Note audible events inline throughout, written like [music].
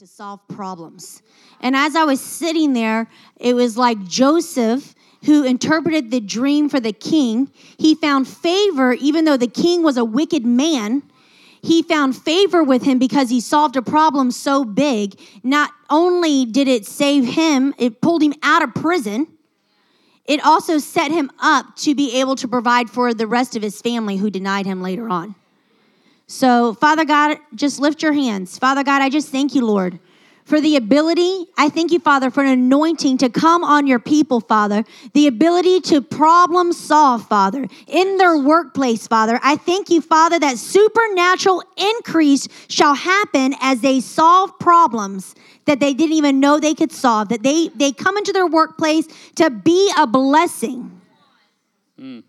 to solve problems. And as I was sitting there, it was like Joseph who interpreted the dream for the king. He found favor, even though the king was a wicked man. He found favor with him because he solved a problem so big. Not only did it save him, it pulled him out of prison, it also set him up to be able to provide for the rest of his family who denied him later on. So, Father God, just lift your hands. Father God, I just thank you, Lord, for the ability. I thank you, Father, for an anointing to come on your people, Father. The ability to problem solve, Father, in their workplace, Father. I thank you, Father, that supernatural increase shall happen as they solve problems that they didn't even know they could solve, that they, they come into their workplace to be a blessing. Mm.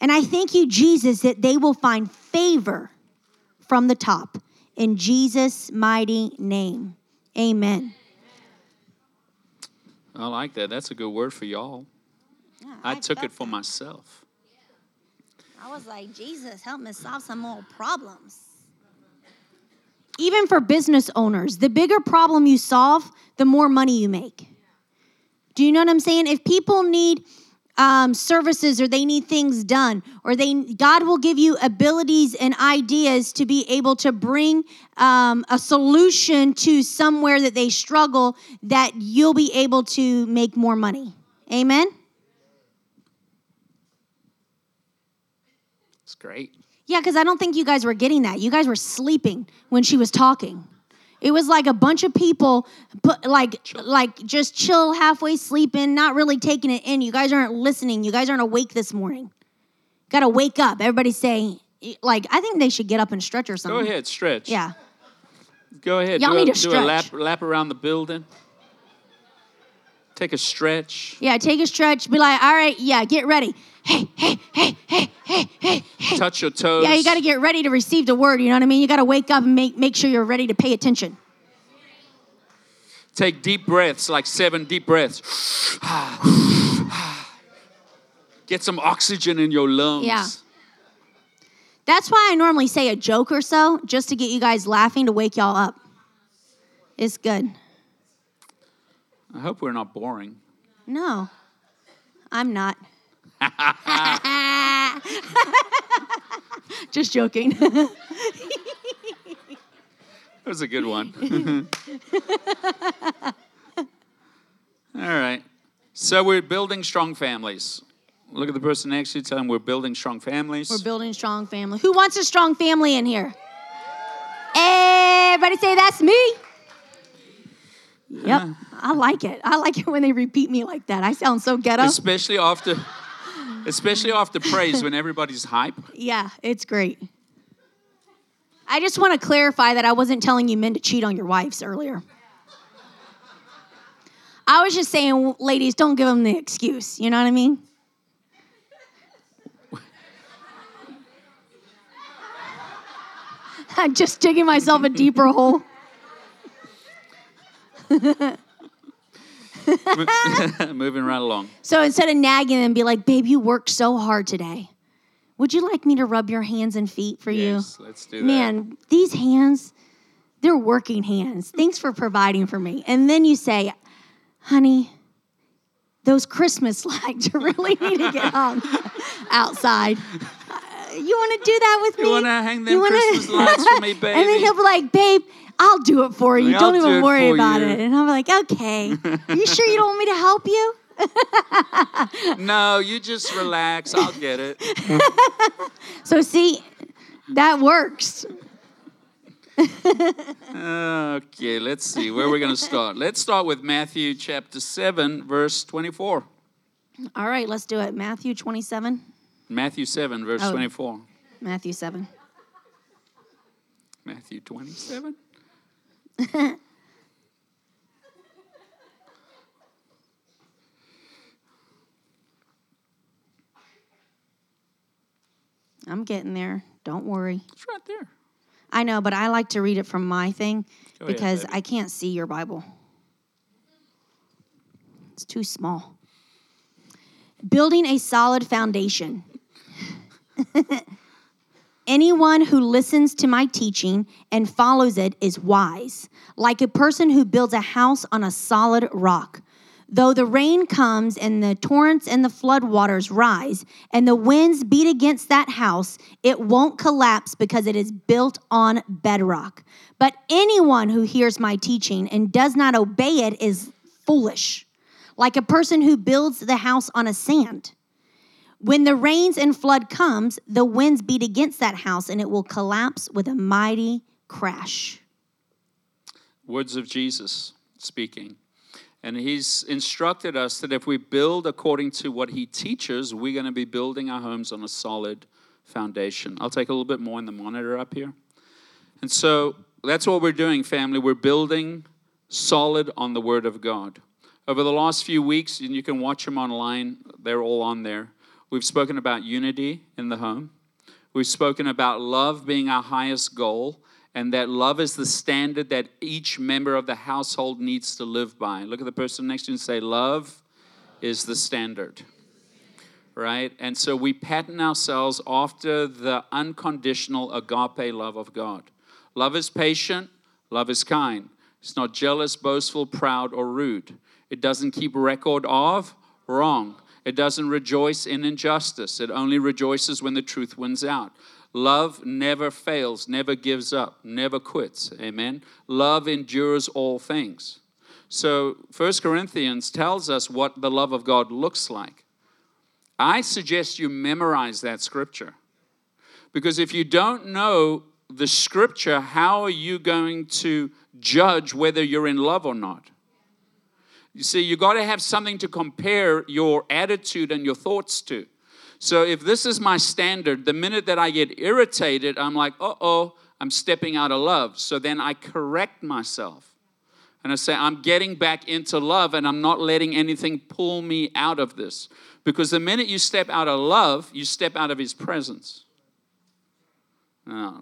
And I thank you, Jesus, that they will find favor from the top. In Jesus' mighty name. Amen. I like that. That's a good word for y'all. Yeah, I, I, took it for that. myself. I was like, Jesus, help me solve some more problems. Even for business owners, the bigger problem you solve, the more money you make. Do you know what I'm saying? If people need um, services or they need things done or they god will give you abilities and ideas to be able to bring um, a solution to somewhere that they struggle that you'll be able to make more money. Amen? It's great. Yeah because i don't think you guys were getting that. You guys were sleeping when she was talking it was like a bunch of people, put, like like just chill, halfway sleeping, not really taking it in. You guys aren't listening. You guys aren't awake this morning. Got to wake up. Everybody's saying, like, I think they should get up and stretch or something. Go ahead, stretch. Yeah. Go ahead. Y'all do need a, to do a lap, lap around the building. Take a stretch. Yeah, take a stretch. Be like, all right, yeah, get ready. Hey, hey, hey, hey, hey, hey, hey. Touch your toes. Yeah, you got to get ready to receive the word. You know what I mean? You got to wake up and make, make sure you're ready to pay attention. Take deep breaths, like seven deep breaths. [sighs] Get some oxygen in your lungs. Yeah. That's why I normally say a joke or so, just to get you guys laughing to wake y'all up. It's good. I hope we're not boring. No, I'm not. [laughs] [laughs] Just joking. [laughs] that was a good one. [laughs] All right. So we're building strong families. Look at the person next to you. Tell them we're building strong families. We're building strong family. Who wants a strong family in here? Everybody say that's me. Yep, I like it. I like it when they repeat me like that. I sound so ghetto. Especially after, especially after praise when everybody's hype. Yeah, it's great. I just want to clarify that I wasn't telling you men to cheat on your wives earlier. I was just saying, ladies, don't give them the excuse. You know what I mean? [laughs] I'm just digging myself a deeper hole. [laughs] Moving right along. So instead of nagging them, be like, babe, you worked so hard today. Would you like me to rub your hands and feet for yes, you? let's do that. Man, these hands, they're working hands. Thanks for providing for me. And then you say, honey, those Christmas [laughs] lights really need to get hung [laughs] outside. Uh, you want to do that with you me? You want to hang them wanna... Christmas lights for me, baby? [laughs] and then he'll be like, babe, I'll do it for you. don't even do worry about you. it. And I'm like, okay. Are you sure you don't want me to help you? [laughs] no, you just relax. I'll get it. [laughs] so see, that works. [laughs] okay, let's see where we're going to start. Let's start with Matthew chapter 7, verse 24. All right, let's do it. Matthew 27. Matthew 7, verse oh, 24. Matthew 7. Matthew 27? I'm getting there. Don't worry. It's right there. I know, but I like to read it from my thing oh, Go because ahead, I can't see your Bible. It's too small. Building a solid foundation. [laughs] Anyone who listens to my teaching and follows it is wise, like a person who builds a house on a solid rock. Though the rain comes and the torrents and the floodwaters rise, and the winds beat against that house, it won't collapse because it is built on bedrock. But anyone who hears my teaching and does not obey it is foolish, like a person who builds the house on a sand. When the rains and flood comes, the winds beat against that house and it will collapse with a mighty crash. Words of Jesus speaking. And he's instructed us that if we build according to what he teaches, we're going to be building our homes on a solid foundation. I'll take a little bit more in the monitor up here. And so that's what we're doing, family. We're building solid on the Word of God. Over the last few weeks, and you can watch them online, they're all on there. We've spoken about unity in the home. We've spoken about love being our highest goal, and that love is the standard that each member of the household needs to live by. Look at the person next to you and say, Love is the standard. Right? And so we pattern ourselves after the unconditional agape love of God. Love is patient, love is kind. It's not jealous, boastful, proud, or rude. It doesn't keep record of wrong. It doesn't rejoice in injustice. It only rejoices when the truth wins out. Love never fails, never gives up, never quits. Amen. Love endures all things. So, First Corinthians tells us what the love of God looks like. I suggest you memorize that scripture. Because if you don't know the scripture, how are you going to judge whether you're in love or not? You see, you got to have something to compare your attitude and your thoughts to. So if this is my standard, the minute that I get irritated, I'm like, uh oh, I'm stepping out of love. So then I correct myself. And I say, I'm getting back into love and I'm not letting anything pull me out of this. Because the minute you step out of love, you step out of his presence. Ah,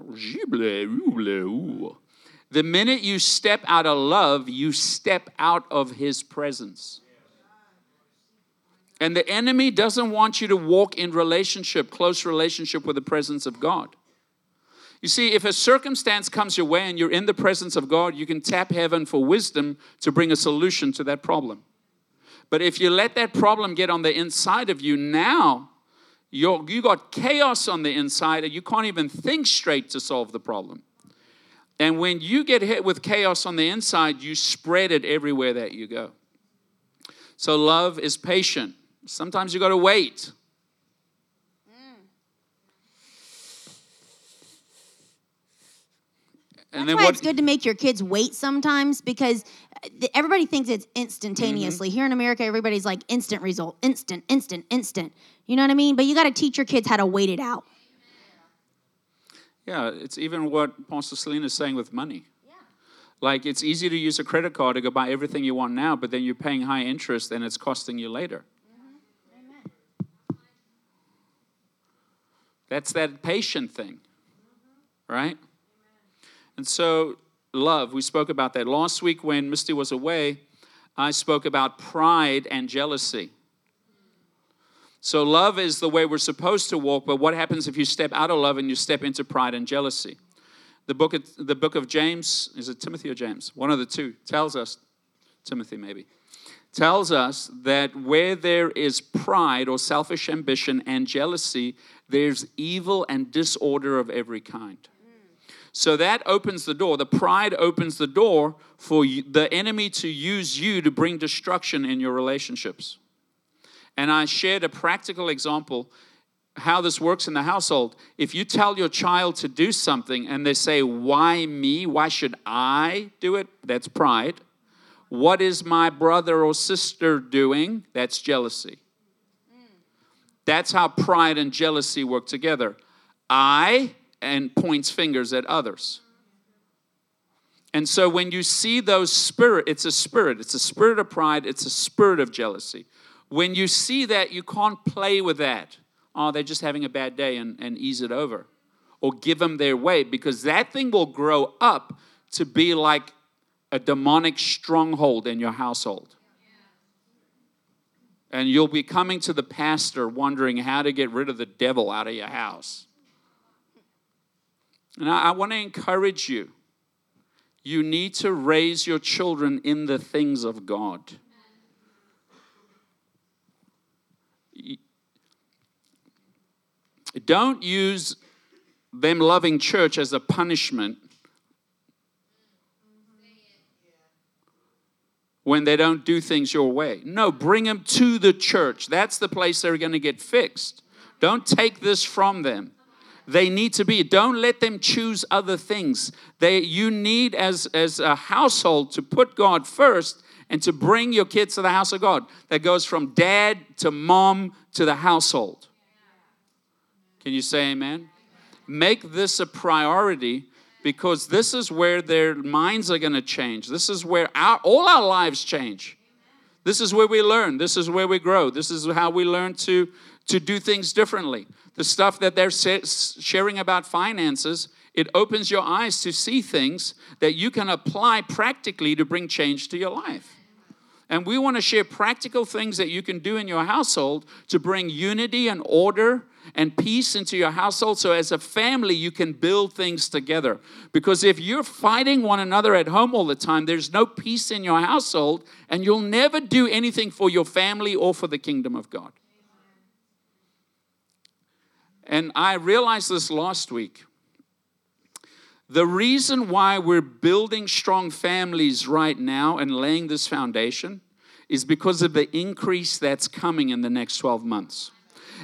the minute you step out of love, you step out of his presence. And the enemy doesn't want you to walk in relationship, close relationship with the presence of God. You see, if a circumstance comes your way and you're in the presence of God, you can tap heaven for wisdom to bring a solution to that problem. But if you let that problem get on the inside of you, now you're, you got chaos on the inside and you can't even think straight to solve the problem. And when you get hit with chaos on the inside, you spread it everywhere that you go. So love is patient. Sometimes you got to wait. And That's why what, it's good to make your kids wait sometimes because uh, everybody thinks it's instantaneously. Mm-hmm. Here in America, everybody's like instant result, instant, instant, instant. You know what I mean? But you got to teach your kids how to wait it out. Yeah, it's even what Pastor Selena is saying with money. Yeah. Like it's easy to use a credit card to go buy everything you want now, but then you're paying high interest and it's costing you later. That's that patient thing, right? And so, love, we spoke about that. Last week when Misty was away, I spoke about pride and jealousy. So, love is the way we're supposed to walk, but what happens if you step out of love and you step into pride and jealousy? The book of, the book of James, is it Timothy or James? One of the two, tells us, Timothy maybe, tells us that where there is pride or selfish ambition and jealousy, there's evil and disorder of every kind. So that opens the door. The pride opens the door for the enemy to use you to bring destruction in your relationships. And I shared a practical example how this works in the household. If you tell your child to do something and they say, Why me? Why should I do it? That's pride. What is my brother or sister doing? That's jealousy. That's how pride and jealousy work together. I and points fingers at others. And so when you see those spirit, it's a spirit. It's a spirit of pride, it's a spirit of jealousy. When you see that, you can't play with that. Oh, they're just having a bad day and, and ease it over. Or give them their way because that thing will grow up to be like a demonic stronghold in your household. And you'll be coming to the pastor wondering how to get rid of the devil out of your house. And I, I want to encourage you. You need to raise your children in the things of God. Don't use them loving church as a punishment when they don't do things your way. No, bring them to the church. That's the place they're going to get fixed. Don't take this from them. They need to be. Don't let them choose other things. They you need as as a household to put God first and to bring your kids to the house of God. That goes from dad to mom to the household. Can you say amen? Make this a priority because this is where their minds are going to change. This is where our, all our lives change. This is where we learn. This is where we grow. This is how we learn to, to do things differently. The stuff that they're sharing about finances, it opens your eyes to see things that you can apply practically to bring change to your life. And we want to share practical things that you can do in your household to bring unity and order and peace into your household so as a family you can build things together. Because if you're fighting one another at home all the time, there's no peace in your household and you'll never do anything for your family or for the kingdom of God. And I realized this last week. The reason why we're building strong families right now and laying this foundation is because of the increase that's coming in the next 12 months.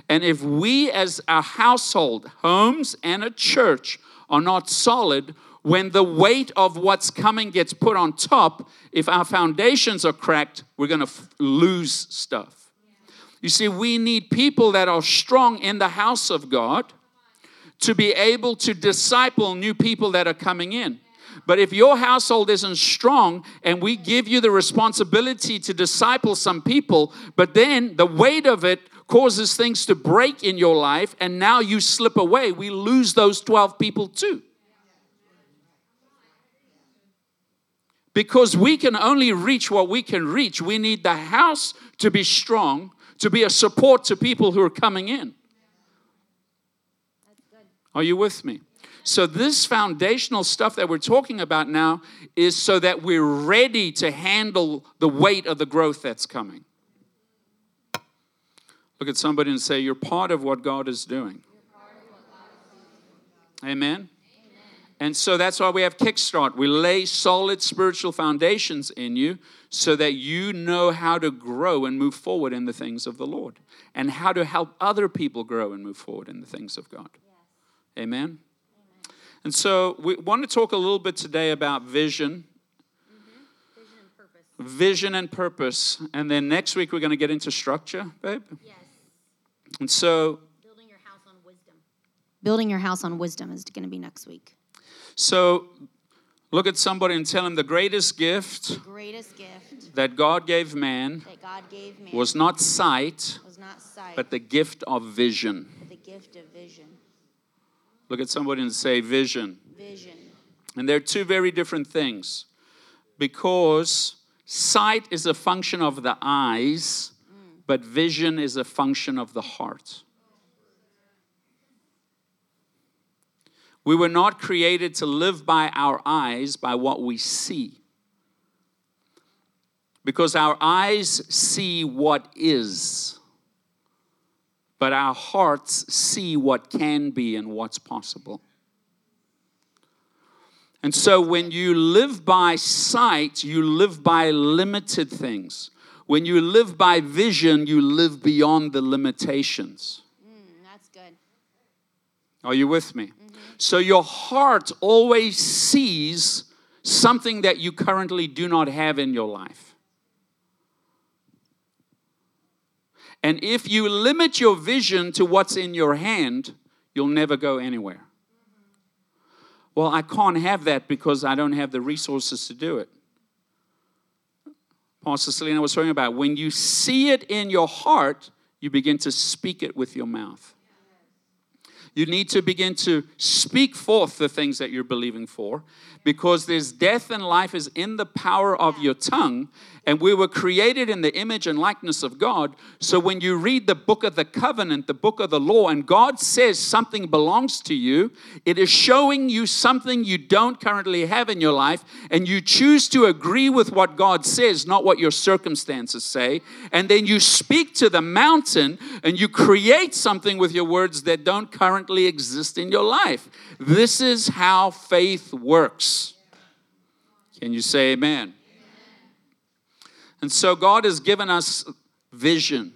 And if we, as a household, homes, and a church, are not solid, when the weight of what's coming gets put on top, if our foundations are cracked, we're going to f- lose stuff. You see, we need people that are strong in the house of God to be able to disciple new people that are coming in. But if your household isn't strong and we give you the responsibility to disciple some people, but then the weight of it causes things to break in your life and now you slip away, we lose those 12 people too. Because we can only reach what we can reach, we need the house to be strong, to be a support to people who are coming in. Are you with me? So, this foundational stuff that we're talking about now is so that we're ready to handle the weight of the growth that's coming. Look at somebody and say, You're part of what God is doing. Amen. And so that's why we have Kickstart. We lay solid spiritual foundations in you so that you know how to grow and move forward in the things of the Lord and how to help other people grow and move forward in the things of God. Yes. Amen? Amen? And so we want to talk a little bit today about vision. Mm-hmm. Vision and purpose. Vision and purpose. And then next week we're going to get into structure, babe? Yes. And so, building your house on wisdom. Building your house on wisdom is going to be next week. So, look at somebody and tell him the greatest gift, the greatest gift that God gave man, that God gave man was not sight, was not sight, but the gift of vision. The gift of vision. Look at somebody and say vision. Vision. And they're two very different things. Because sight is a function of the eyes, but vision is a function of the heart. We were not created to live by our eyes, by what we see. Because our eyes see what is, but our hearts see what can be and what's possible. And so when you live by sight, you live by limited things. When you live by vision, you live beyond the limitations. Mm, that's good. Are you with me? Mm-hmm. So your heart always sees something that you currently do not have in your life. And if you limit your vision to what's in your hand, you'll never go anywhere. Well, I can't have that because I don't have the resources to do it. Pastor Selena was talking about. When you see it in your heart, you begin to speak it with your mouth. You need to begin to speak forth the things that you're believing for because there's death and life is in the power of your tongue. And we were created in the image and likeness of God. So when you read the book of the covenant, the book of the law, and God says something belongs to you, it is showing you something you don't currently have in your life. And you choose to agree with what God says, not what your circumstances say. And then you speak to the mountain and you create something with your words that don't currently exist in your life. This is how faith works. Can you say amen? And so God has given us vision.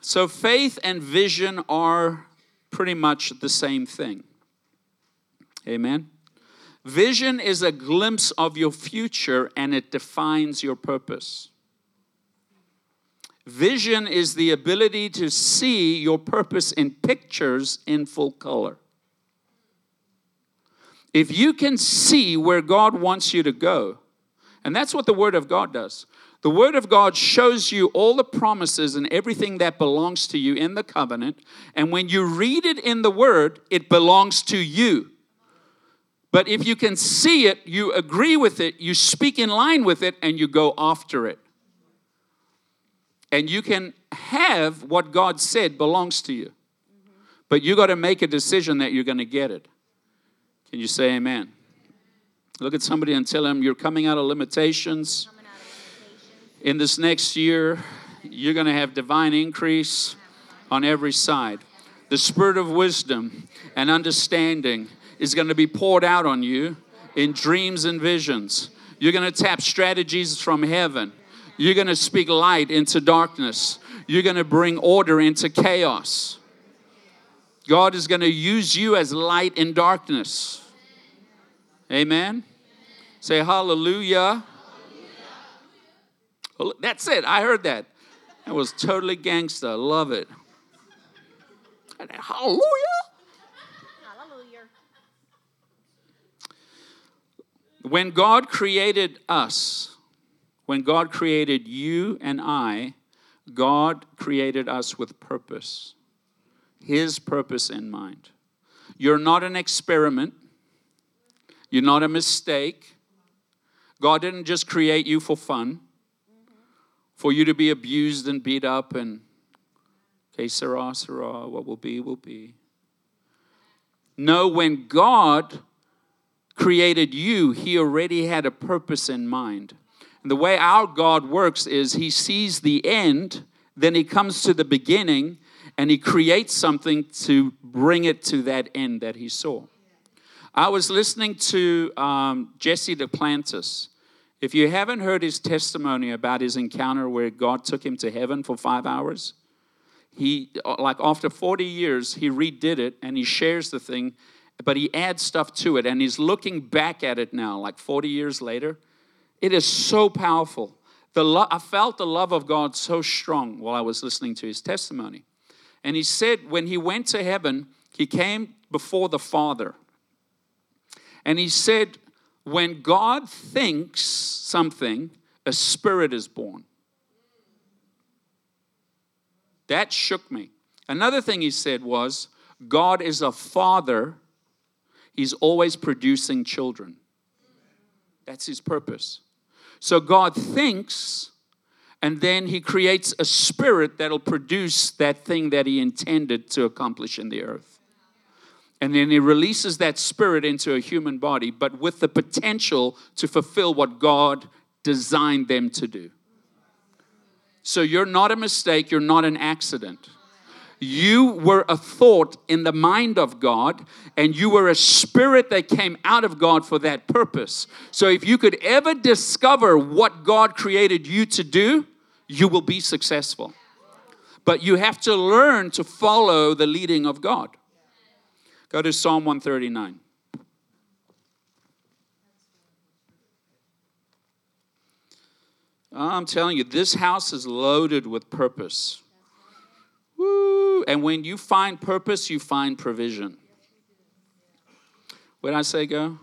So faith and vision are pretty much the same thing. Amen. Vision is a glimpse of your future and it defines your purpose. Vision is the ability to see your purpose in pictures in full color. If you can see where God wants you to go, and that's what the Word of God does. The Word of God shows you all the promises and everything that belongs to you in the covenant. And when you read it in the Word, it belongs to you. But if you can see it, you agree with it, you speak in line with it, and you go after it. And you can have what God said belongs to you. But you got to make a decision that you're going to get it. Can you say amen? Look at somebody and tell them you're coming out of limitations. In this next year, you're going to have divine increase on every side. The spirit of wisdom and understanding is going to be poured out on you in dreams and visions. You're going to tap strategies from heaven. You're going to speak light into darkness. You're going to bring order into chaos. God is going to use you as light in darkness. Amen. Say hallelujah. hallelujah. That's it. I heard that. That was totally gangster. I love it. Hallelujah. Hallelujah. When God created us, when God created you and I, God created us with purpose, His purpose in mind. You're not an experiment, you're not a mistake. God didn't just create you for fun, for you to be abused and beat up and, okay, sera, sera, what will be, will be. No, when God created you, He already had a purpose in mind. And the way our God works is He sees the end, then He comes to the beginning, and He creates something to bring it to that end that He saw. I was listening to um, Jesse Duplantis, if you haven't heard his testimony about his encounter where God took him to heaven for five hours, he, like after 40 years, he redid it and he shares the thing, but he adds stuff to it and he's looking back at it now, like 40 years later. It is so powerful. The lo- I felt the love of God so strong while I was listening to his testimony. And he said when he went to heaven, he came before the Father. And he said, when God thinks something, a spirit is born. That shook me. Another thing he said was, God is a father, he's always producing children. That's his purpose. So God thinks, and then he creates a spirit that'll produce that thing that he intended to accomplish in the earth. And then he releases that spirit into a human body, but with the potential to fulfill what God designed them to do. So you're not a mistake, you're not an accident. You were a thought in the mind of God, and you were a spirit that came out of God for that purpose. So if you could ever discover what God created you to do, you will be successful. But you have to learn to follow the leading of God. Go to Psalm 139. I'm telling you, this house is loaded with purpose. Woo! And when you find purpose, you find provision. Where did I say go?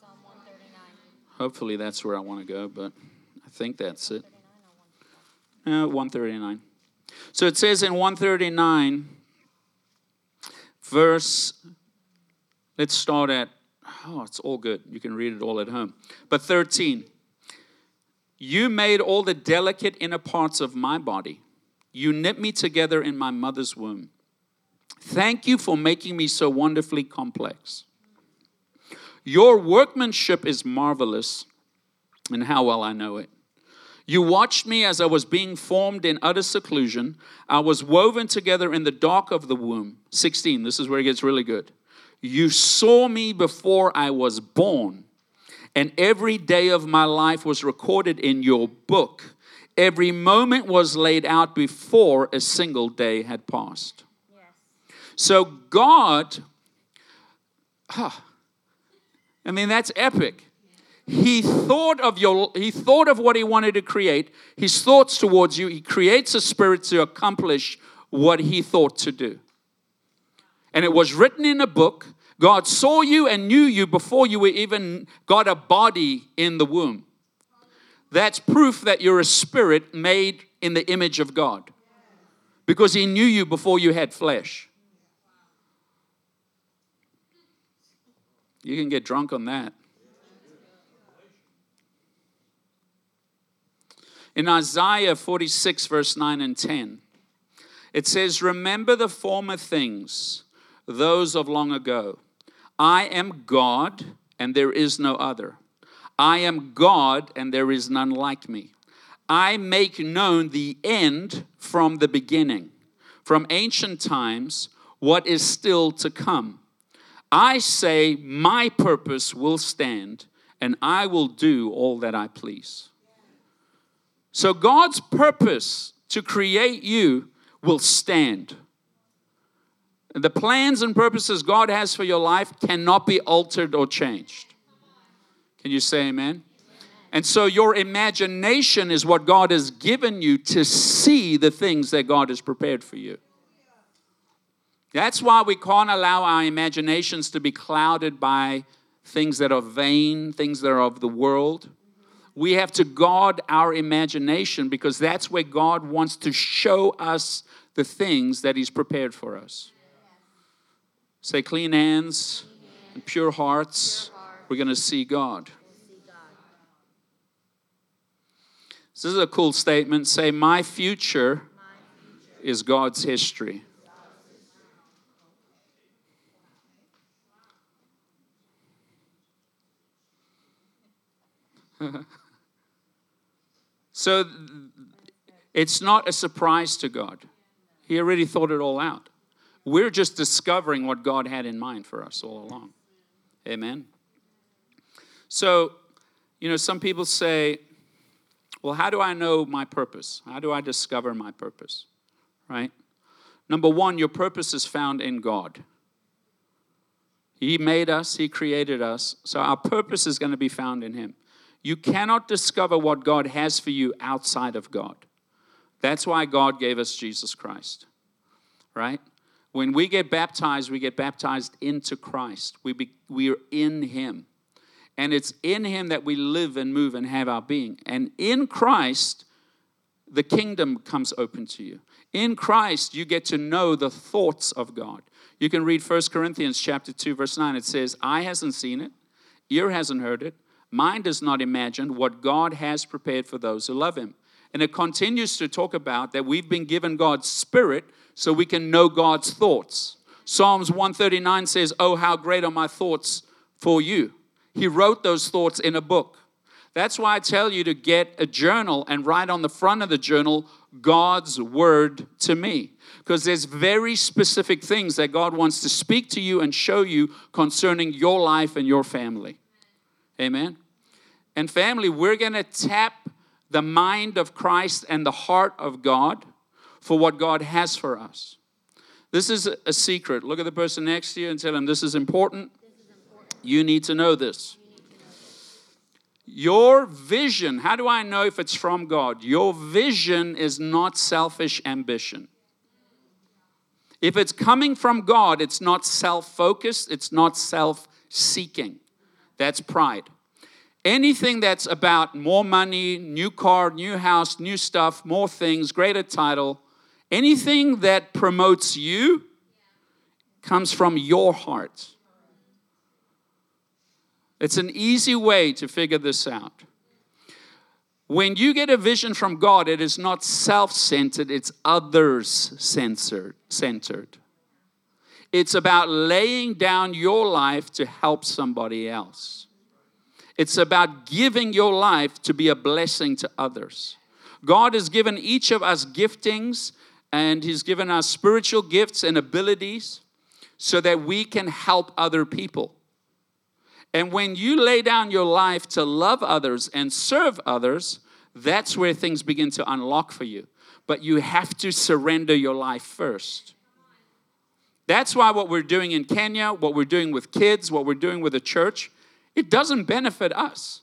Psalm 139. Hopefully that's where I want to go, but I think that's it. Uh, 139. So it says in 139 verse, let's start at, oh, it's all good. You can read it all at home. But 13. You made all the delicate inner parts of my body. You knit me together in my mother's womb. Thank you for making me so wonderfully complex. Your workmanship is marvelous, and how well I know it. You watched me as I was being formed in utter seclusion. I was woven together in the dark of the womb. 16, this is where it gets really good. You saw me before I was born, and every day of my life was recorded in your book. Every moment was laid out before a single day had passed. Yes. So, God, huh, I mean, that's epic. He thought of your he thought of what he wanted to create. His thoughts towards you. He creates a spirit to accomplish what he thought to do. And it was written in a book. God saw you and knew you before you were even got a body in the womb that's proof that you're a spirit made in the image of god because he knew you before you had flesh you can get drunk on that In Isaiah 46, verse 9 and 10, it says, Remember the former things, those of long ago. I am God, and there is no other. I am God, and there is none like me. I make known the end from the beginning, from ancient times, what is still to come. I say, My purpose will stand, and I will do all that I please. So God's purpose to create you will stand. The plans and purposes God has for your life cannot be altered or changed. Can you say amen? And so your imagination is what God has given you to see the things that God has prepared for you. That's why we can't allow our imaginations to be clouded by things that are vain, things that are of the world we have to guard our imagination because that's where God wants to show us the things that He's prepared for us. Say, clean hands and pure hearts, we're going to see God. This is a cool statement. Say, My future is God's history. [laughs] So it's not a surprise to God. He already thought it all out. We're just discovering what God had in mind for us all along. Amen. So, you know, some people say, well, how do I know my purpose? How do I discover my purpose? Right? Number one, your purpose is found in God. He made us, He created us, so our purpose is going to be found in Him. You cannot discover what God has for you outside of God. That's why God gave us Jesus Christ, right? When we get baptized, we get baptized into Christ. We be, we're in Him. And it's in Him that we live and move and have our being. And in Christ, the kingdom comes open to you. In Christ, you get to know the thoughts of God. You can read 1 Corinthians chapter 2, verse 9. It says, Eye hasn't seen it, ear hasn't heard it, Mind does not imagine what God has prepared for those who love Him. And it continues to talk about that we've been given God's Spirit so we can know God's thoughts. Psalms 139 says, Oh, how great are my thoughts for you. He wrote those thoughts in a book. That's why I tell you to get a journal and write on the front of the journal God's word to me. Because there's very specific things that God wants to speak to you and show you concerning your life and your family. Amen. And family, we're going to tap the mind of Christ and the heart of God for what God has for us. This is a secret. Look at the person next to you and tell them this is important. You need to know this. Your vision, how do I know if it's from God? Your vision is not selfish ambition. If it's coming from God, it's not self focused, it's not self seeking. That's pride. Anything that's about more money, new car, new house, new stuff, more things, greater title, anything that promotes you comes from your heart. It's an easy way to figure this out. When you get a vision from God, it is not self centered, it's others centered. It's about laying down your life to help somebody else. It's about giving your life to be a blessing to others. God has given each of us giftings and He's given us spiritual gifts and abilities so that we can help other people. And when you lay down your life to love others and serve others, that's where things begin to unlock for you. But you have to surrender your life first. That's why what we're doing in Kenya, what we're doing with kids, what we're doing with the church, it doesn't benefit us.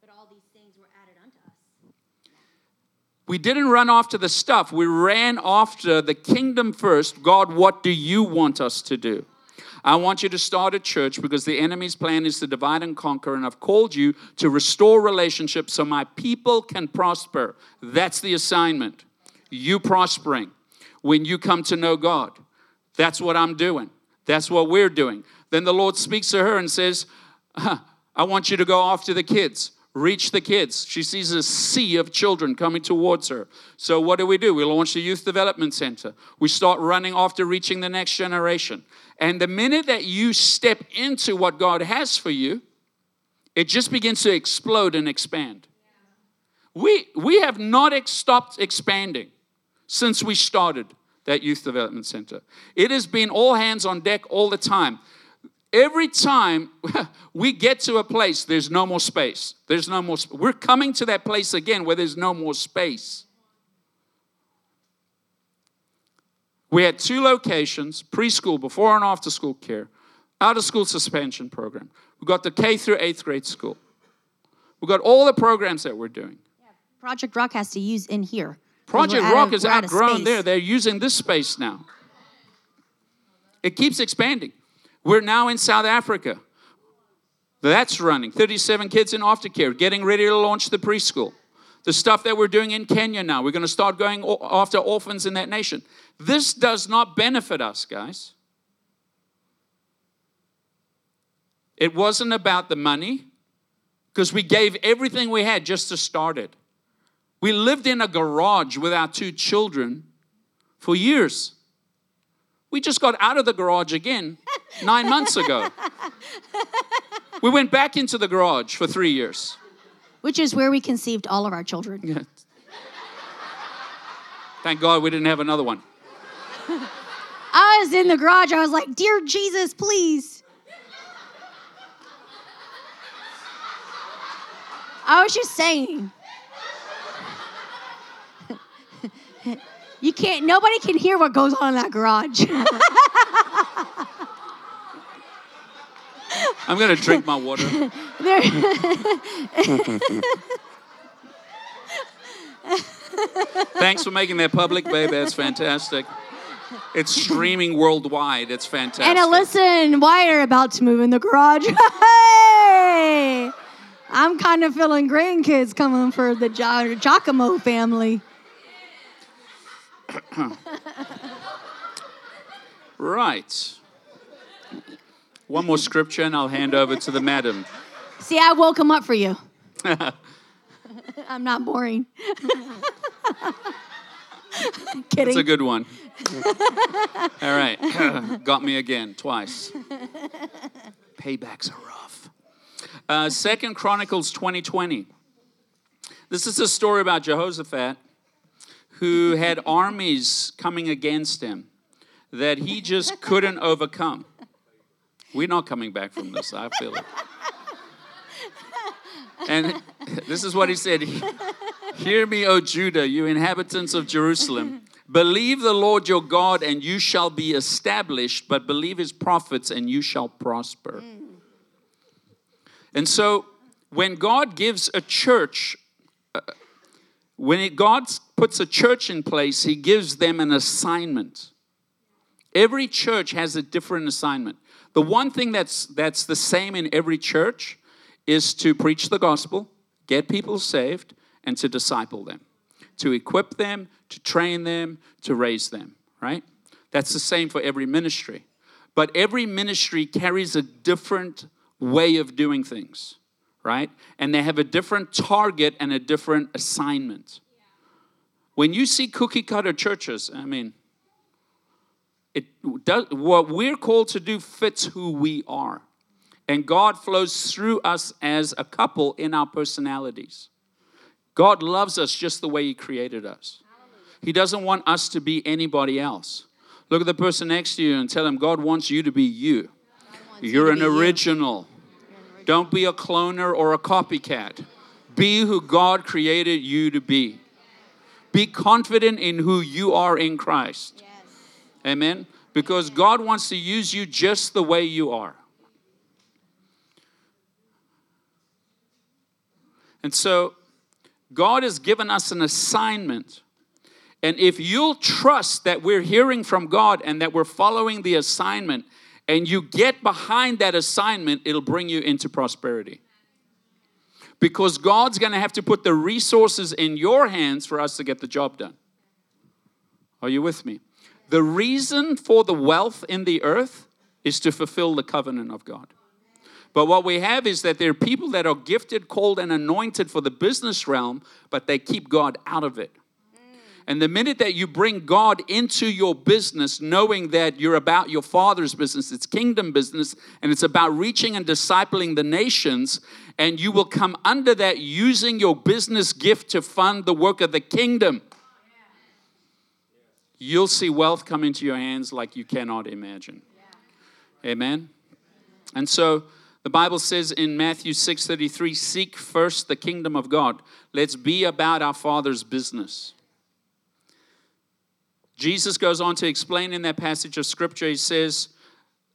But all these things were added unto us. We didn't run after the stuff. We ran after the kingdom first. God, what do you want us to do? I want you to start a church because the enemy's plan is to divide and conquer, and I've called you to restore relationships so my people can prosper. That's the assignment. You prospering when you come to know God. That's what I'm doing. That's what we're doing. Then the Lord speaks to her and says, I want you to go after the kids reach the kids. She sees a sea of children coming towards her. So, what do we do? We launch the Youth Development Center. We start running after reaching the next generation. And the minute that you step into what God has for you, it just begins to explode and expand. We, we have not ex- stopped expanding since we started that Youth Development Center. It has been all hands on deck all the time. Every time [laughs] we get to a place, there's no more space. There's no more. Sp- We're coming to that place again where there's no more space. We had two locations preschool, before and after school care, out of school suspension program. We've got the K through eighth grade school. We've got all the programs that we're doing. Project Rock has to use in here. Project Rock is outgrown there. They're using this space now. It keeps expanding. We're now in South Africa. That's running. 37 kids in aftercare, getting ready to launch the preschool. The stuff that we're doing in Kenya now, we're going to start going after orphans in that nation. This does not benefit us, guys. It wasn't about the money because we gave everything we had just to start it. We lived in a garage with our two children for years. We just got out of the garage again nine months ago. [laughs] We went back into the garage for three years. Which is where we conceived all of our children. Yeah. [laughs] Thank God we didn't have another one. [laughs] I was in the garage. I was like, Dear Jesus, please. I was just saying. [laughs] you can't, nobody can hear what goes on in that garage. I'm going to drink my water. [laughs] Thanks for making that public, babe. That's fantastic. It's streaming worldwide. It's fantastic. And Alyssa and Wyatt are about to move in the garage. [laughs] hey! I'm kind of feeling grandkids coming for the Giacomo family. right. One more scripture and I'll hand over to the madam. See, I woke him up for you. [laughs] I'm not boring. Kidding. That's a good one. All right. [coughs] Got me again, twice. Paybacks are rough. Uh, Second Chronicles 2020. This is a story about Jehoshaphat who had armies coming against him that he just couldn't overcome. We're not coming back from this, I feel it. And this is what he said Hear me, O Judah, you inhabitants of Jerusalem. Believe the Lord your God, and you shall be established, but believe his prophets, and you shall prosper. And so, when God gives a church, uh, when it, God puts a church in place, he gives them an assignment. Every church has a different assignment. The one thing that's, that's the same in every church is to preach the gospel, get people saved, and to disciple them, to equip them, to train them, to raise them, right? That's the same for every ministry. But every ministry carries a different way of doing things, right? And they have a different target and a different assignment. When you see cookie cutter churches, I mean, it does, what we're called to do fits who we are. And God flows through us as a couple in our personalities. God loves us just the way He created us. He doesn't want us to be anybody else. Look at the person next to you and tell them, God wants you to be you. You're an original. Don't be a cloner or a copycat. Be who God created you to be. Be confident in who you are in Christ. Amen. Because God wants to use you just the way you are. And so, God has given us an assignment and if you'll trust that we're hearing from God and that we're following the assignment, and you get behind that assignment, it'll bring you into prosperity. Because God's gonna have to put the resources in your hands for us to get the job done. Are you with me? The reason for the wealth in the earth is to fulfill the covenant of God. But what we have is that there are people that are gifted, called, and anointed for the business realm, but they keep God out of it. And the minute that you bring God into your business, knowing that you're about your father's business, it's kingdom business, and it's about reaching and discipling the nations, and you will come under that using your business gift to fund the work of the kingdom, you'll see wealth come into your hands like you cannot imagine. Amen. And so the Bible says in Matthew 6:33, seek first the kingdom of God. Let's be about our Father's business. Jesus goes on to explain in that passage of scripture, he says,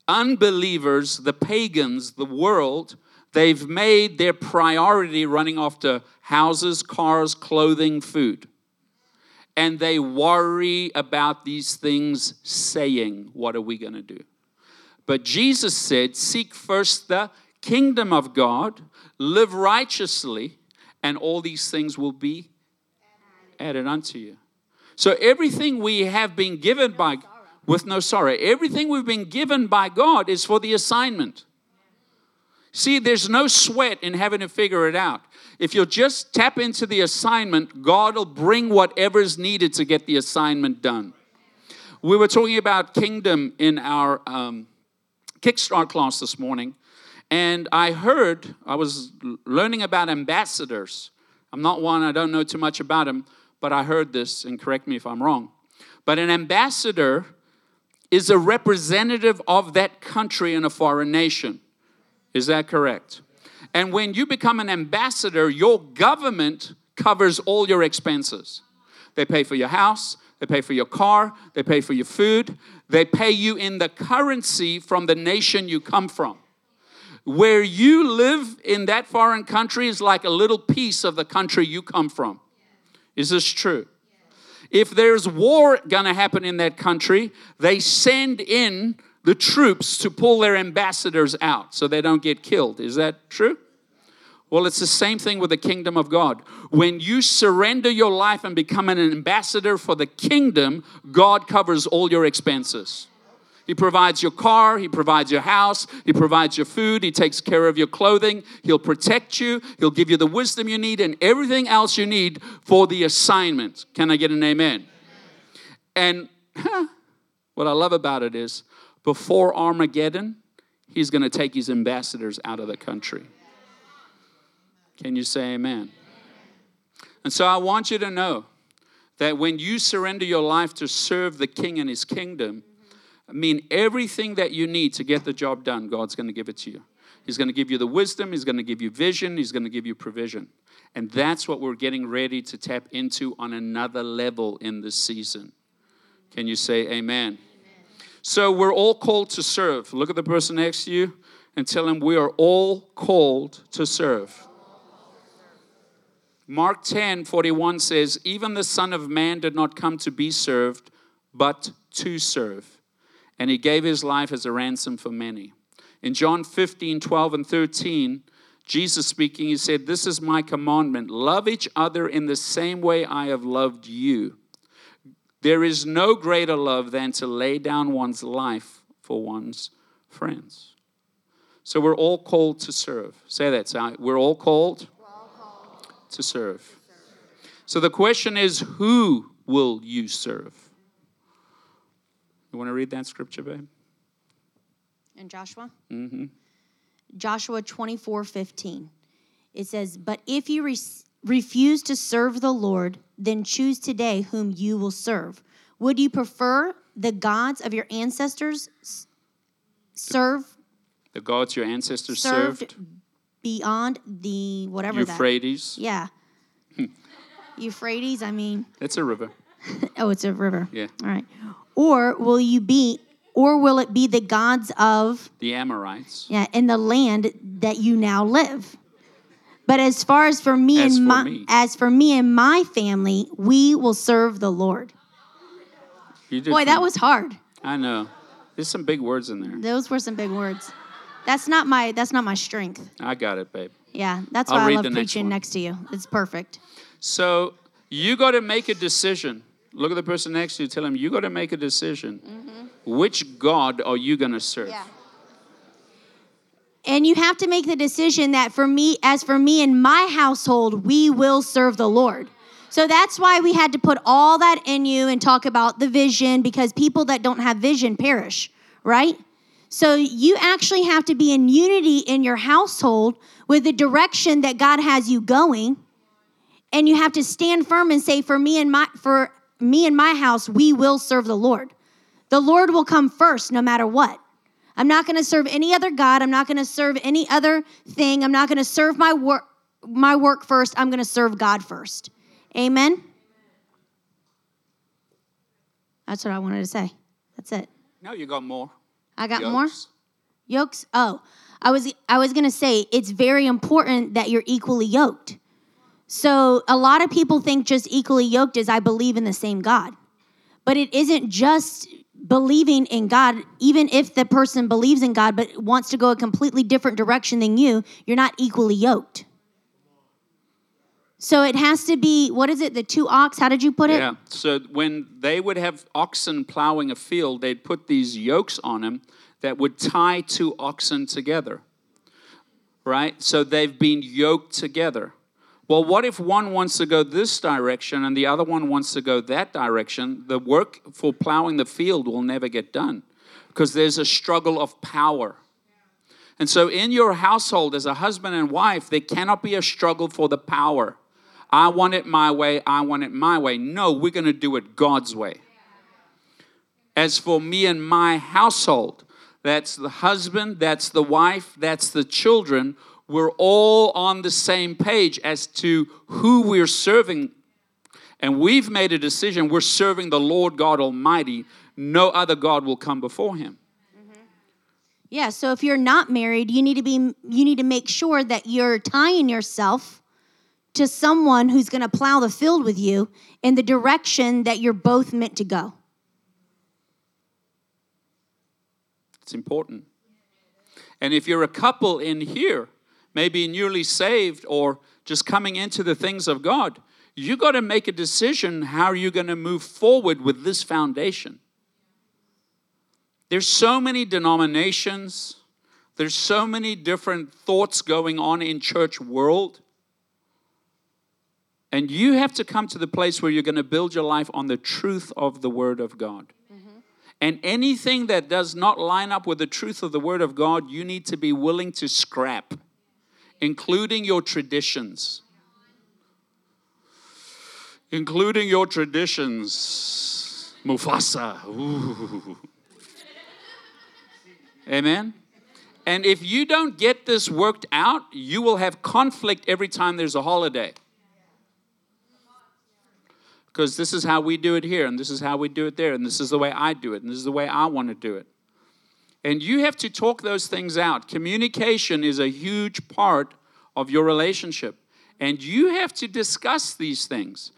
unbelievers, the pagans, the world, they've made their priority running after houses, cars, clothing, food. And they worry about these things, saying, What are we going to do? But Jesus said, Seek first the kingdom of God, live righteously, and all these things will be added unto you. So everything we have been given by with no sorrow, everything we've been given by God is for the assignment. See, there's no sweat in having to figure it out. If you'll just tap into the assignment, God will bring whatever is needed to get the assignment done. We were talking about kingdom in our um, Kickstart class this morning, and I heard, I was learning about ambassadors. I'm not one, I don't know too much about them, but I heard this, and correct me if I'm wrong. But an ambassador is a representative of that country in a foreign nation. Is that correct? And when you become an ambassador, your government covers all your expenses. They pay for your house, they pay for your car, they pay for your food, they pay you in the currency from the nation you come from. Where you live in that foreign country is like a little piece of the country you come from. Is this true? If there's war going to happen in that country, they send in the troops to pull their ambassadors out so they don't get killed. Is that true? Well, it's the same thing with the kingdom of God. When you surrender your life and become an ambassador for the kingdom, God covers all your expenses. He provides your car, He provides your house, He provides your food, He takes care of your clothing, He'll protect you, He'll give you the wisdom you need and everything else you need for the assignment. Can I get an amen? And [laughs] huh, what I love about it is before Armageddon, He's going to take His ambassadors out of the country. Can you say amen? And so I want you to know that when you surrender your life to serve the King and His kingdom, I mean, everything that you need to get the job done, God's going to give it to you. He's going to give you the wisdom, He's going to give you vision, He's going to give you provision. And that's what we're getting ready to tap into on another level in this season. Can you say amen? So we're all called to serve. Look at the person next to you and tell him we are all called to serve. Mark 10 41 says, Even the Son of Man did not come to be served, but to serve and he gave his life as a ransom for many. In John 15, 12, and 13, Jesus speaking, he said, This is my commandment love each other in the same way I have loved you. There is no greater love than to lay down one's life for one's friends. So we're all called to serve. Say that. So we're all called, to serve. So the question is who will you serve? You want to read that scripture, babe? In Joshua? Mm-hmm. Joshua 24 15. It says, But if you re- refuse to serve the Lord, then choose today whom you will serve. Would you prefer the gods of your ancestors serve The gods your ancestors served, served, beyond the whatever that? Euphrates. Yeah. [laughs] Euphrates, I mean, It's a river. [laughs] oh, it's a river. Yeah. All right. Or will you be, or will it be the gods of The Amorites. yeah, in the land that you now live. But as far as for me As and for my me. as for me and my family, we will serve the Lord. Boy, that was hard. I know. There's some big words in there. Those were some big words. That's not my that's not my strength. I got it, babe. Yeah, that's I'll why I love next preaching one. next to you. It's perfect. So you got to make a decision. Look at the person next to you. Tell him you got to make a decision. Mm-hmm. Which God are you going to serve? And you have to make the decision that for me, as for me and my household, we will serve the Lord. So that's why we had to put all that in you and talk about the vision because people that don't have vision perish, right? So you actually have to be in unity in your household with the direction that God has you going. And you have to stand firm and say, for me and my for me and my house, we will serve the Lord. The Lord will come first no matter what. I'm not going to serve any other God. I'm not going to serve any other thing. I'm not going to serve my work my work first. I'm going to serve God first. Amen. That's what I wanted to say. That's it. No, you got more. I got more Yokes. yokes. Oh, I was I was going to say it's very important that you're equally yoked. So a lot of people think just equally yoked is I believe in the same God. But it isn't just believing in God, even if the person believes in God but wants to go a completely different direction than you, you're not equally yoked. So it has to be, what is it, the two ox? How did you put it? Yeah. So when they would have oxen plowing a field, they'd put these yokes on them that would tie two oxen together. Right? So they've been yoked together. Well, what if one wants to go this direction and the other one wants to go that direction? The work for plowing the field will never get done because there's a struggle of power. And so, in your household, as a husband and wife, there cannot be a struggle for the power. I want it my way, I want it my way. No, we're going to do it God's way. As for me and my household, that's the husband, that's the wife, that's the children. We're all on the same page as to who we're serving. And we've made a decision we're serving the Lord God Almighty. No other God will come before him. Mm-hmm. Yeah, so if you're not married, you need to be you need to make sure that you're tying yourself to someone who's going to plow the field with you in the direction that you're both meant to go. It's important. And if you're a couple in here, maybe newly saved or just coming into the things of God, you got to make a decision how are you going to move forward with this foundation. There's so many denominations, there's so many different thoughts going on in church world. And you have to come to the place where you're going to build your life on the truth of the word of God. Mm-hmm. And anything that does not line up with the truth of the Word of God, you need to be willing to scrap, including your traditions. Including your traditions. Mufasa. Ooh. Amen. And if you don't get this worked out, you will have conflict every time there's a holiday because this is how we do it here, and this is how we do it there, and this is the way I do it, and this is the way I want to do it. And you have to talk those things out. Communication is a huge part of your relationship, and you have to discuss these things.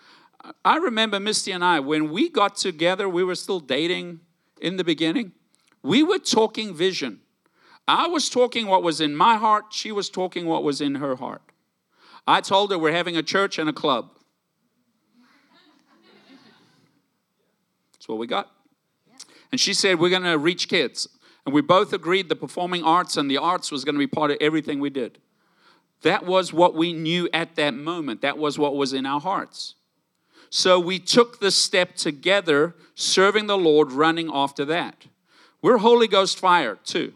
I remember Misty and I, when we got together, we were still dating in the beginning, we were talking vision. I was talking what was in my heart, she was talking what was in her heart. I told her we're having a church and a club. That's what we got. And she said, We're going to reach kids. And we both agreed the performing arts and the arts was going to be part of everything we did. That was what we knew at that moment. That was what was in our hearts. So we took the step together, serving the Lord, running after that. We're Holy Ghost fire too.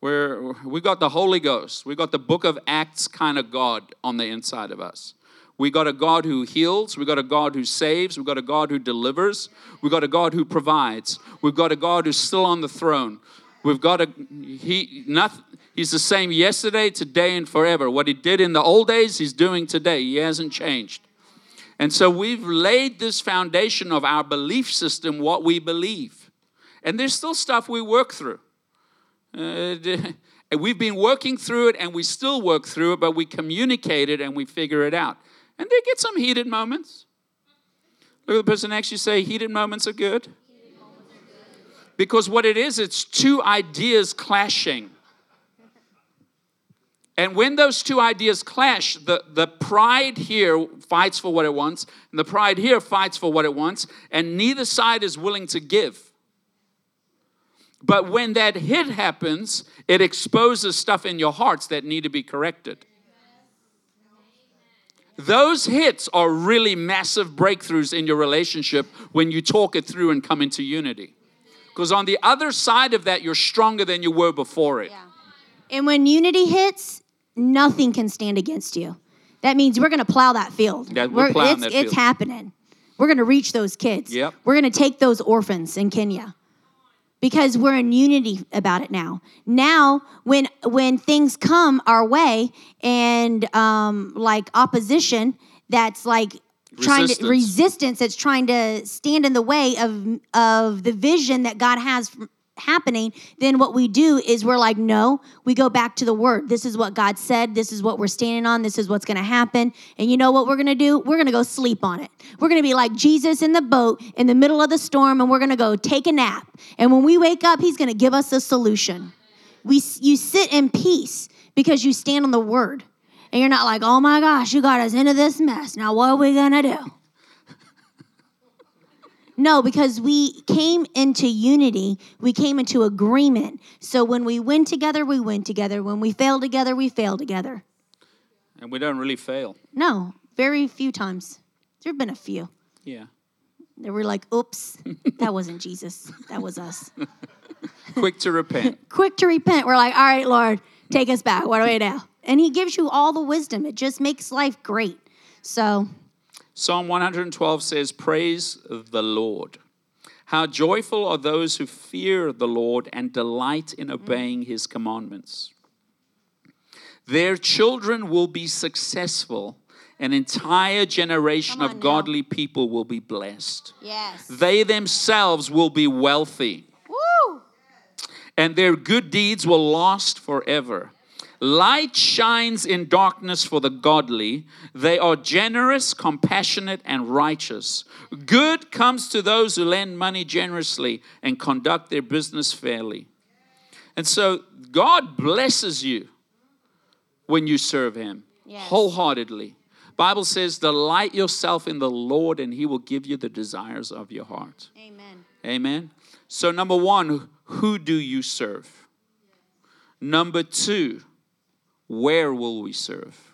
We're, we got the Holy Ghost. We got the book of Acts kind of God on the inside of us. We got a God who heals. We got a God who saves. We got a God who delivers. We got a God who provides. We've got a God who's still on the throne. We've got a he nothing he's the same yesterday, today and forever. What he did in the old days, he's doing today. He hasn't changed. And so we've laid this foundation of our belief system what we believe. And there's still stuff we work through. Uh, [laughs] we've been working through it and we still work through it, but we communicate it and we figure it out. And they get some heated moments. Look at the person next to you say, heated moments are good. Because what it is, it's two ideas clashing. And when those two ideas clash, the, the pride here fights for what it wants, and the pride here fights for what it wants, and neither side is willing to give. But when that hit happens, it exposes stuff in your hearts that need to be corrected. Those hits are really massive breakthroughs in your relationship when you talk it through and come into unity. Because on the other side of that, you're stronger than you were before it. Yeah. And when unity hits, nothing can stand against you. That means we're going to plow that field. Yeah, we're plowing it's, that it's field. happening. We're going to reach those kids. Yep. We're going to take those orphans in Kenya because we're in unity about it now. Now, when when things come our way and um, like opposition, that's like trying Resistance. to resistance that's trying to stand in the way of of the vision that God has happening then what we do is we're like no we go back to the word. This is what god said. This is what we're standing on. This is what's going to happen. And you know what we're going to do? We're going to go sleep on it. We're going to be like jesus in the boat in the middle of the storm and we're going to go take a nap. And when we wake up he's going to give us a solution. We you sit in peace because you stand on the word. And you're not like oh my gosh you got us into this mess. Now what are we going to do no, because we came into unity, we came into agreement. So when we win together, we win together. When we fail together, we fail together. And we don't really fail. No, very few times. There have been a few. Yeah. That we're like, oops, that wasn't Jesus. That was us. [laughs] Quick to repent. [laughs] Quick to repent. We're like, all right, Lord, take us back. What do we do? And He gives you all the wisdom. It just makes life great. So, Psalm 112 says, Praise the Lord. How joyful are those who fear the Lord and delight in obeying his commandments. Their children will be successful. An entire generation of now. godly people will be blessed. yes. They themselves will be wealthy, Woo! and their good deeds will last forever. Light shines in darkness for the godly. They are generous, compassionate, and righteous. Good comes to those who lend money generously and conduct their business fairly. And so God blesses you when you serve him Yes. wholeheartedly. Bible says, "Delight yourself in the Lord and he will give you the desires of your heart." Amen. Amen. So, number one, who do you serve? Number two, where will we serve?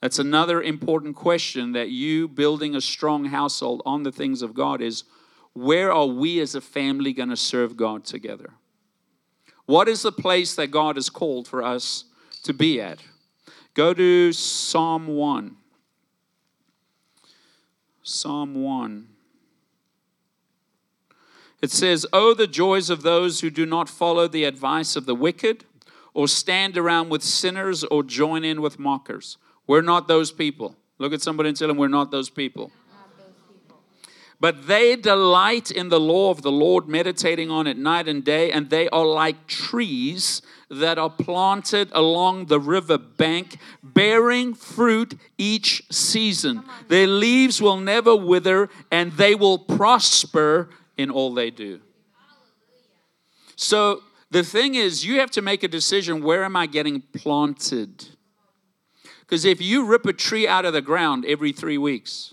That's another important question that you building a strong household on the things of God is where are we as a family going to serve God together? What is the place that God has called for us to be at? Go to Psalm 1. Psalm 1. It says, Oh, the joys of those who do not follow the advice of the wicked, or stand around with sinners, or join in with mockers. We're not those people. Look at somebody and tell them, We're not those people. But they delight in the law of the Lord, meditating on it night and day, and they are like trees that are planted along the river bank, bearing fruit each season. Their leaves will never wither, and they will prosper in all they do. So the thing is, you have to make a decision where am I getting planted? Because if you rip a tree out of the ground every three weeks,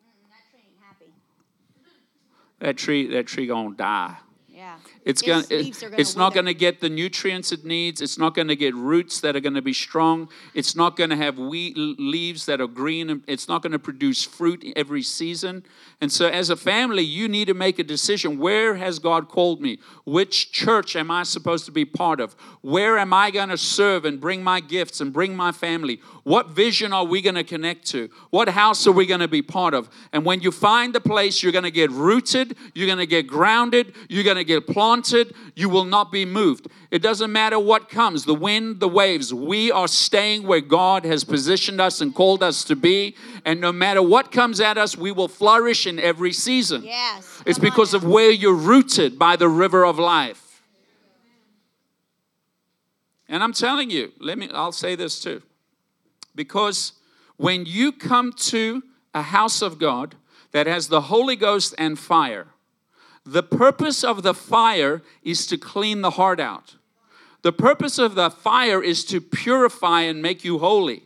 mm, That tree ain't happy. that tree that tree gonna die. It's going gonna it's not going to get the nutrients it needs. It's not going to get roots that are going to be strong. It's not going to have wheat leaves that are green. It's not going to produce fruit every season. And so as a family, you need to make a decision. Where has God called me? Which church am I supposed to be part of? Where am I going to serve and bring my gifts and bring my family? What vision are we going to connect to? What house are we going to be part of? And when you find the place, you're going to get rooted, you're going to get grounded, you're going to get planted, you will not be moved. It doesn't matter what comes the wind, the waves. We are staying where God has positioned us and called us to be. And no matter what comes at us, we will flourish in every season. Yes. It's because of where you're rooted by the river of life. And I'm telling you, let me I'll say this too. Because when you come to a house of God that has the Holy Ghost and fire, the purpose of the fire is to clean the heart out. The purpose of the fire is to purify and make you holy.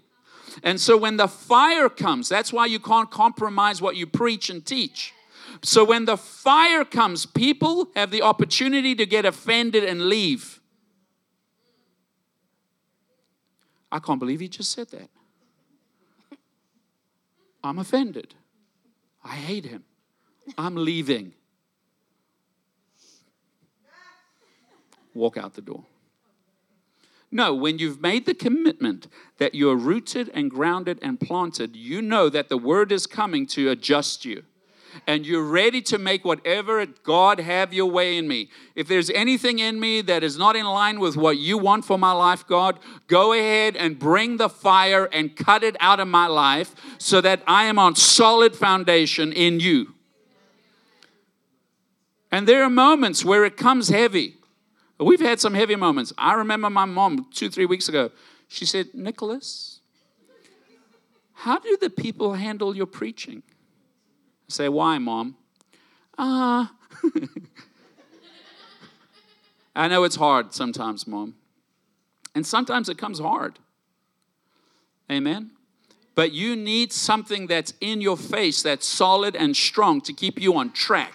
And so when the fire comes, that's why you can't compromise what you preach and teach. So when the fire comes, people have the opportunity to get offended and leave. I can't believe he just said that. I'm offended. I hate him. I'm leaving. Walk out the door. No, when you've made the commitment that you're rooted and grounded and planted, you know that the word is coming to adjust you. And you're ready to make whatever God have your way in me. If there's anything in me that is not in line with what you want for my life, God, go ahead and bring the fire and cut it out of my life so that I am on solid foundation in you. And there are moments where it comes heavy. We've had some heavy moments. I remember my mom two, three weeks ago. She said, Nicholas, how do the people handle your preaching? I say, why, mom? Ah. [laughs] I know it's hard sometimes, mom. And sometimes it comes hard. Amen. But you need something that's in your face that's solid and strong to keep you on track.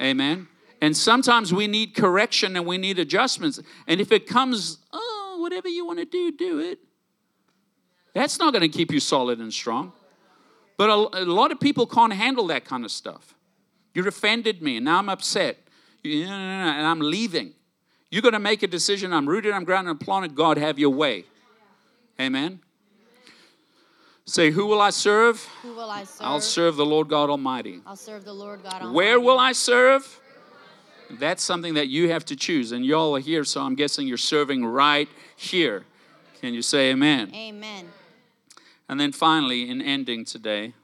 Amen. And sometimes we need correction and we need adjustments. And if it comes, oh, whatever you want to do, do it. That's not going to keep you solid and strong. But a, a lot of people can't handle that kind of stuff. You offended me, and now I'm upset, You- and I'm leaving. You're going to make a decision. I'm rooted, I'm grounded, I'm planted. God, have your way. Amen. Say, who will I serve? Who will I serve? I'll serve the Lord God Almighty. I'll serve the Lord God Almighty. Where will I serve? That's something that you have to choose. And y'all are here, so I'm guessing you're serving right here. Can you say amen? Amen. And then finally, in ending today,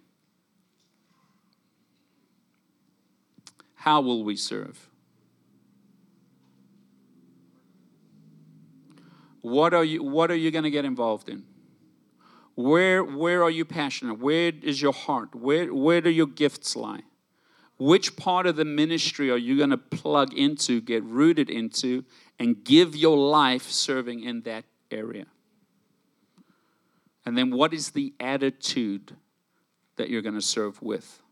how will we serve? What are you what are you going to get involved in? Where where are you passionate? Where is your heart? Where where do your gifts lie? Which part of the ministry are you going to plug into, get rooted into, and give your life serving in that area? And then what is the attitude that you're going to serve with?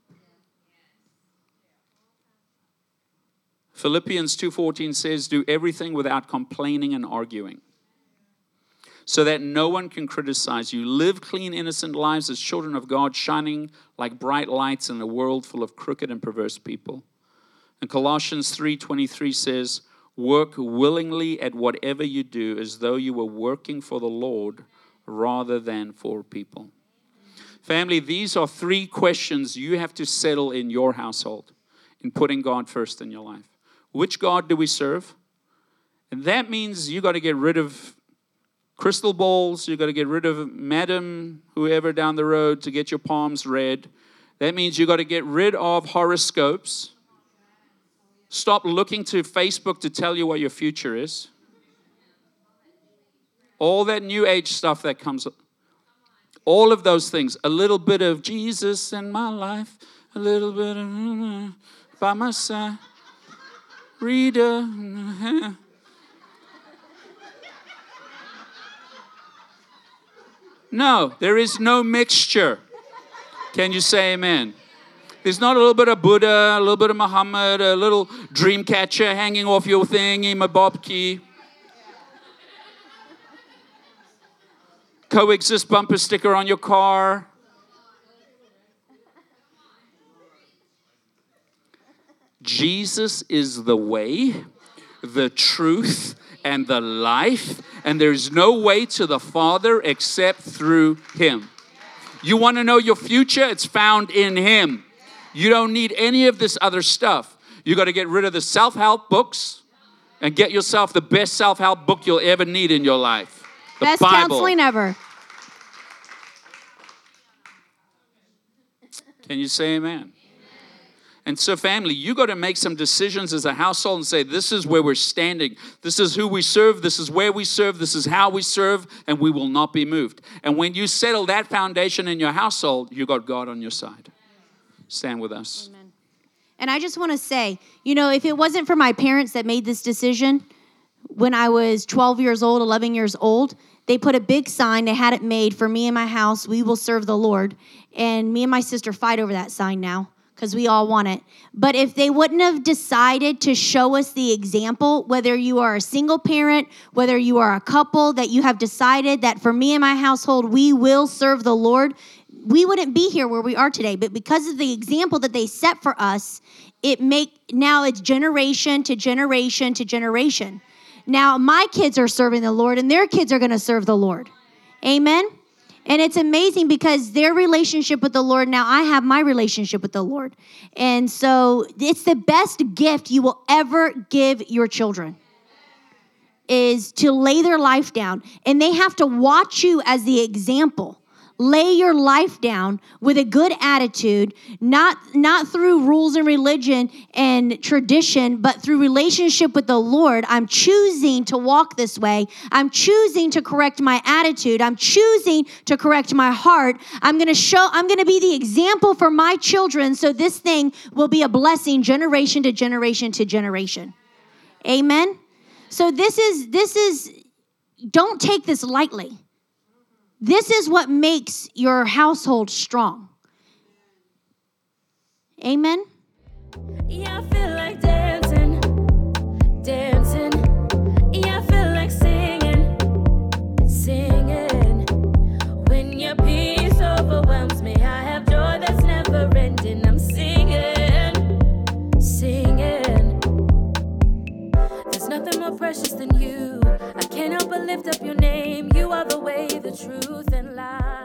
Philippians 2:14 says do everything without complaining and arguing. So that no one can criticize you. Live clean innocent lives as children of God shining like bright lights in a world full of crooked and perverse people. And Colossians 3:23 says, "Work willingly at whatever you do as though you were working for the Lord rather than for people." Family, these are three questions you have to settle in your household in putting God first in your life. Which God do we serve? And that means you got to get rid of crystal balls. You've got to get rid of Madam whoever down the road to get your palms read. That means you've got to get rid of horoscopes. Stop looking to Facebook to tell you what your future is. All that new age stuff that comes all of those things. A little bit of Jesus in my life, a little bit of by my side. Rita. Uh-huh. No, there is no mixture. Can you say amen? There's not a little bit of Buddha, a little bit of Muhammad, a little dream catcher hanging off your thingy, bobkey. Coexist bumper sticker on your car. Jesus is the way, the truth, and the life, and there's no way to the Father except through Him. You want to know your future? It's found in Him. You don't need any of this other stuff. You got to get rid of the self help books and get yourself the best self help book you'll ever need in your life the Best Bible. counseling ever. Can you say amen? And so, family, you got to make some decisions as a household and say, This is where we're standing. This is who we serve. This is where we serve. This is how we serve, and we will not be moved. And when you settle that foundation in your household, you got God on your side. Stand with us. Amen. And I just want to say, you know, if it wasn't for my parents that made this decision when I was 12 years old, 11 years old, they put a big sign, they had it made for me and my house, we will serve the Lord. And me and my sister fight over that sign now because we all want it. But if they wouldn't have decided to show us the example, whether you are a single parent, whether you are a couple, that you have decided that for me and my household, we will serve the Lord, we wouldn't be here where we are today. But because of the example that they set for us, it make now it's generation to generation to generation. Now my kids are serving the Lord and their kids are going to serve the Lord. Amen. And it's amazing because their relationship with the Lord, now I have my relationship with the Lord. And so it's the best gift you will ever give your children is to lay their life down. And they have to watch you as the example lay your life down with a good attitude not not through rules and religion and tradition but through relationship with the lord. I'm choosing to walk this way. I'm choosing to correct my attitude. I'm choosing to correct my heart. I'm going to show i'm going to be the example for my children so this thing will be a blessing generation to generation to generation. Amen? So this is this is don't take this lightly this is what makes your household strong. Amen. Yeah, I feel like dancing, dancing. Yeah, I feel like singing, singing. When your peace overwhelms me, I have joy that's never ending. I'm singing, singing. There's nothing more precious than you. Lift up your name. You are the way, the truth, and life.